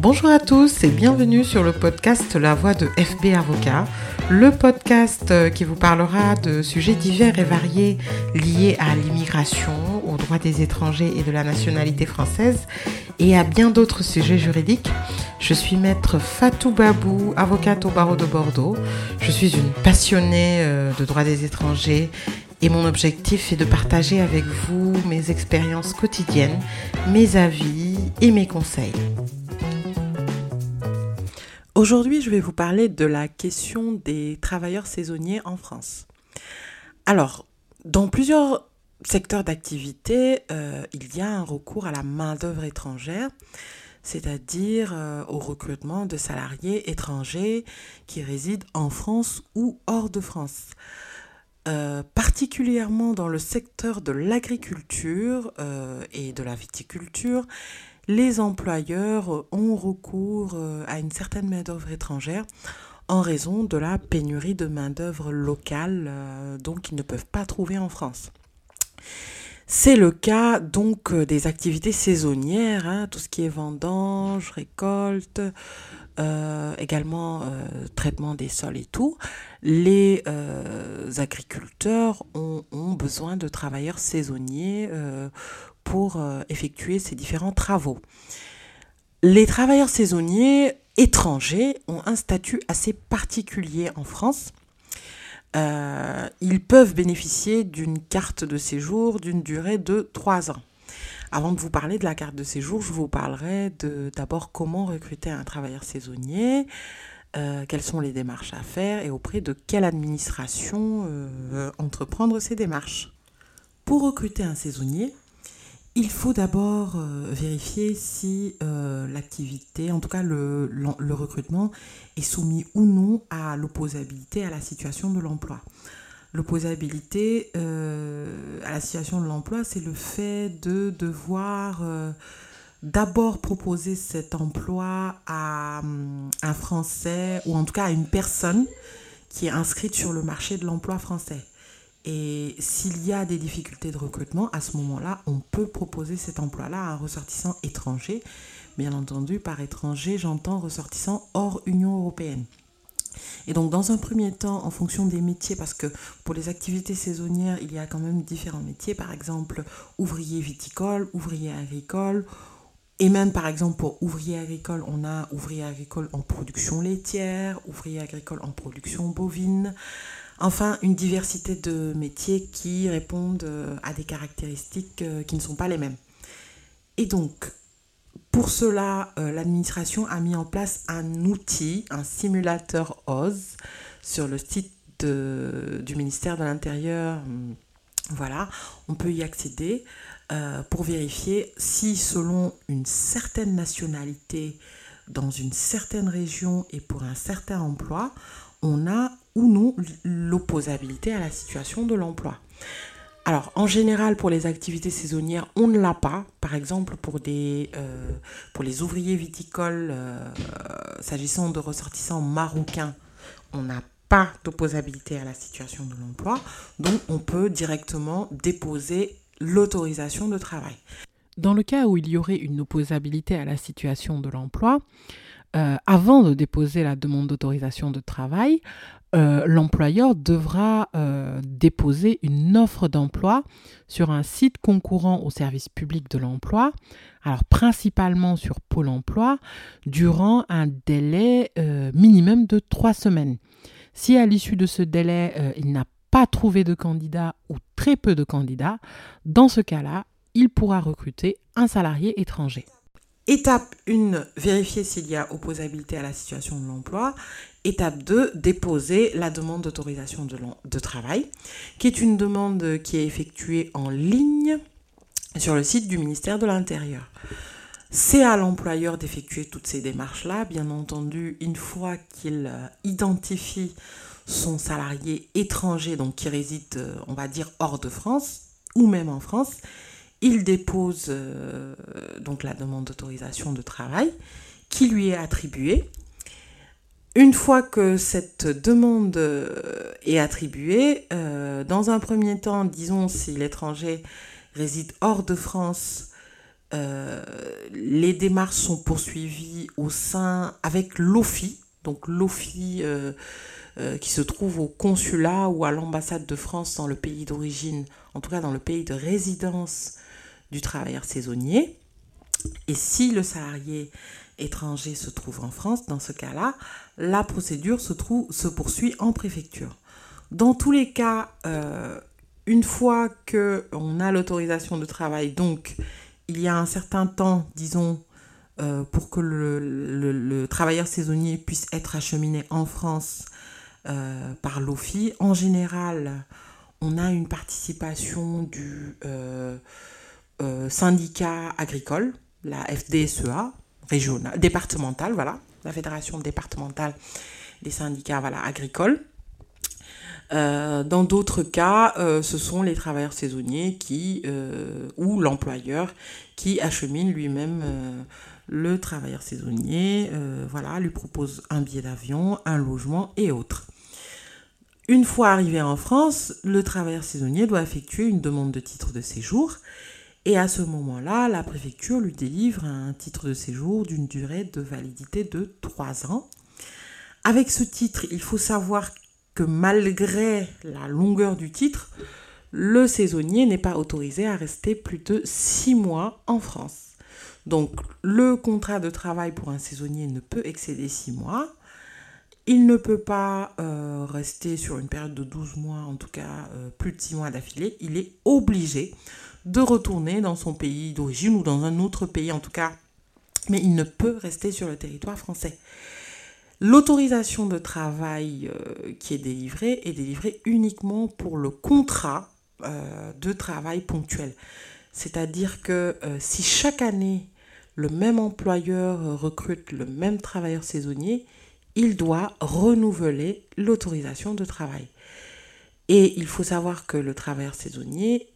Bonjour à tous et bienvenue sur le podcast La Voix de FB Avocat, le podcast euh, qui vous parlera de sujets divers et variés liés à l'immigration, aux droits des étrangers et de la nationalité française et à bien d'autres sujets juridiques. Je suis maître Fatou Babou, avocate au barreau de Bordeaux. Je suis une passionnée euh, de droits des étrangers et mon objectif est de partager avec vous mes expériences quotidiennes, mes avis et mes conseils. Aujourd'hui, je vais vous parler de la question des travailleurs saisonniers en France. Alors, dans plusieurs secteurs d'activité, euh, il y a un recours à la main-d'œuvre étrangère, c'est-à-dire euh, au recrutement de salariés étrangers qui résident en France ou hors de France. Euh, particulièrement dans le secteur de l'agriculture et de la viticulture, les employeurs ont recours euh, à une certaine main-d'œuvre étrangère en raison de la pénurie de main-d'œuvre locale, euh, donc ils ne peuvent pas trouver en France. C'est le cas donc euh, des activités saisonnières, hein, tout ce qui est vendange, récolte, également traitement des sols et tout. Les agriculteurs ont, besoin de travailleurs saisonniers pour euh, effectuer ces différents travaux. Les travailleurs saisonniers étrangers ont un statut assez particulier en France. Euh, ils peuvent bénéficier d'une carte de séjour d'une durée de 3 ans. Avant de vous parler de la carte de séjour, je vous parlerai d'abord comment recruter un travailleur saisonnier, euh, quelles sont les démarches à faire et auprès de quelle administration entreprendre ces démarches. Pour recruter un saisonnier, il faut d'abord euh, vérifier si euh, l'activité, en tout cas le, recrutement, est soumis ou non à l'opposabilité à la situation de l'emploi. L'opposabilité euh, à la situation de l'emploi, c'est le fait de devoir d'abord proposer cet emploi à hum, un Français ou en tout cas à une personne qui est inscrite sur le marché de l'emploi français. Et s'il y a des difficultés de recrutement, à ce moment-là, on peut proposer cet emploi-là à un ressortissant étranger. Bien entendu, par étranger, j'entends ressortissant hors Union européenne. Et donc, dans un premier temps, en fonction des métiers, parce que pour les activités saisonnières, il y a quand même différents métiers, par exemple, ouvrier viticole, ouvrier agricole, et même par exemple pour ouvrier agricole, on a ouvrier agricole en production laitière, ouvrier agricole en production bovine, Enfin, une diversité de métiers qui répondent euh, à des caractéristiques euh, qui ne sont pas les mêmes. Et donc, pour cela, euh, l'administration a mis en place un outil, un simulateur OZ, sur le site du ministère de l'Intérieur. Voilà, on peut y accéder pour vérifier si selon une certaine nationalité, dans une certaine région et pour un certain emploi, on a ou non l'opposabilité à la situation de l'emploi. Alors, en général, pour les activités saisonnières, on ne l'a pas. Par exemple, pour, des, euh, pour les ouvriers viticoles, euh, s'agissant de ressortissants marocains, on n'a pas d'opposabilité à la situation de l'emploi. Donc, on peut directement déposer l'autorisation de travail. Dans le cas où il y aurait une opposabilité à la situation de l'emploi, euh, avant de déposer la demande d'autorisation de travail, euh, l'employeur devra euh, déposer une offre d'emploi sur un site concourant au service public de l'emploi, alors principalement sur Pôle emploi, durant un délai minimum de trois semaines. Si à l'issue de ce délai, il n'a pas trouvé de candidat ou très peu de candidats, dans ce cas-là, il pourra recruter un salarié étranger. Étape 1, vérifier s'il y a opposabilité à la situation de l'emploi. Étape 2, déposer la demande d'autorisation de, de, travail, qui est une demande qui est effectuée en ligne sur le site du ministère de l'Intérieur. C'est à l'employeur d'effectuer toutes ces démarches-là, bien entendu, une fois qu'il euh, identifie son salarié étranger, donc qui réside, euh, on va dire, hors de France, ou même en France, il dépose euh, donc la demande d'autorisation de travail qui lui est attribuée. Une fois que cette demande euh, est attribuée, euh, dans un premier temps, disons si l'étranger réside hors de France, les démarches sont poursuivies au sein avec l'OFI, donc l'OFI qui se trouve au consulat ou à l'ambassade de France dans le pays d'origine, en tout cas dans le pays de résidence du travailleur saisonnier. Et si le salarié étranger se trouve en France, dans ce cas-là, la procédure se, trouve, se poursuit en préfecture. Dans tous les cas, euh, une fois qu'on a l'autorisation de travail, donc il y a un certain temps, disons, euh, pour que le, travailleur saisonnier puisse être acheminé en France euh, par l'OFI. En général, on a une participation du syndicat agricole, la FDSEA, départementale, voilà, la fédération départementale des syndicats voilà, agricoles. Euh, dans d'autres cas, euh, ce sont les travailleurs saisonniers qui, euh, ou l'employeur qui achemine lui-même le travailleur saisonnier, voilà, lui propose un billet d'avion, un logement et autres. Une fois arrivé en France, le travailleur saisonnier doit effectuer une demande de titre de séjour et à ce moment-là, la préfecture lui délivre un titre de séjour d'une durée de validité de 3 ans. Avec ce titre, il faut savoir que malgré la longueur du titre, le saisonnier n'est pas autorisé à rester plus de 6 mois en France. Donc le contrat de travail pour un saisonnier ne peut excéder 6 mois. Il ne peut pas euh, rester sur une période de 12 mois, en tout cas euh, plus de 6 mois d'affilée. Il est obligé de retourner dans son pays d'origine ou dans un autre pays en tout cas, mais il ne peut rester sur le territoire français. L'autorisation de travail euh, qui est délivrée est délivrée uniquement pour le contrat euh, de travail ponctuel. C'est-à-dire que euh, si chaque année le même employeur recrute le même travailleur saisonnier, il doit renouveler l'autorisation de travail. Et il faut savoir que le travailleur saisonnier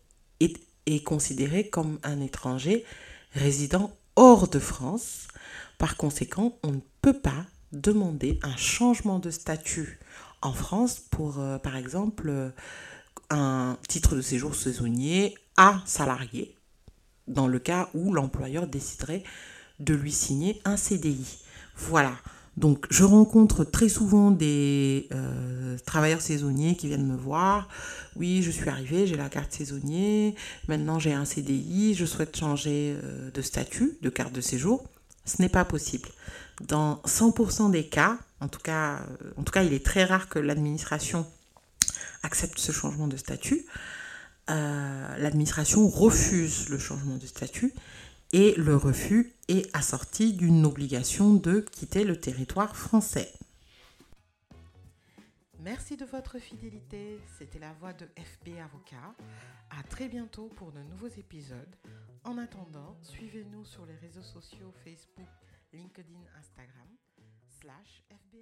est considéré comme un étranger résidant hors de France. Par conséquent, on ne peut pas demander un changement de statut en France pour, euh, par exemple, euh, un titre de séjour saisonnier à salarié, dans le cas où l'employeur déciderait de lui signer un CDI. Voilà. Donc, je rencontre très souvent des euh, travailleurs saisonniers qui viennent me voir. Oui, je suis arrivé, j'ai la carte saisonnier. Maintenant, j'ai un CDI. Je souhaite changer euh, de statut, de carte de séjour. Ce n'est pas possible. Dans 100% des cas, en tout, cas, euh, en tout cas, il est très rare que l'administration accepte ce changement de statut. l'administration refuse le changement de statut et le refus est assorti d'une obligation de quitter le territoire français. Merci de votre fidélité. C'était la voix de FB Avocat. À très bientôt pour de nouveaux épisodes. En attendant, suivez-nous sur les réseaux sociaux Facebook, LinkedIn, Instagram, slash FB.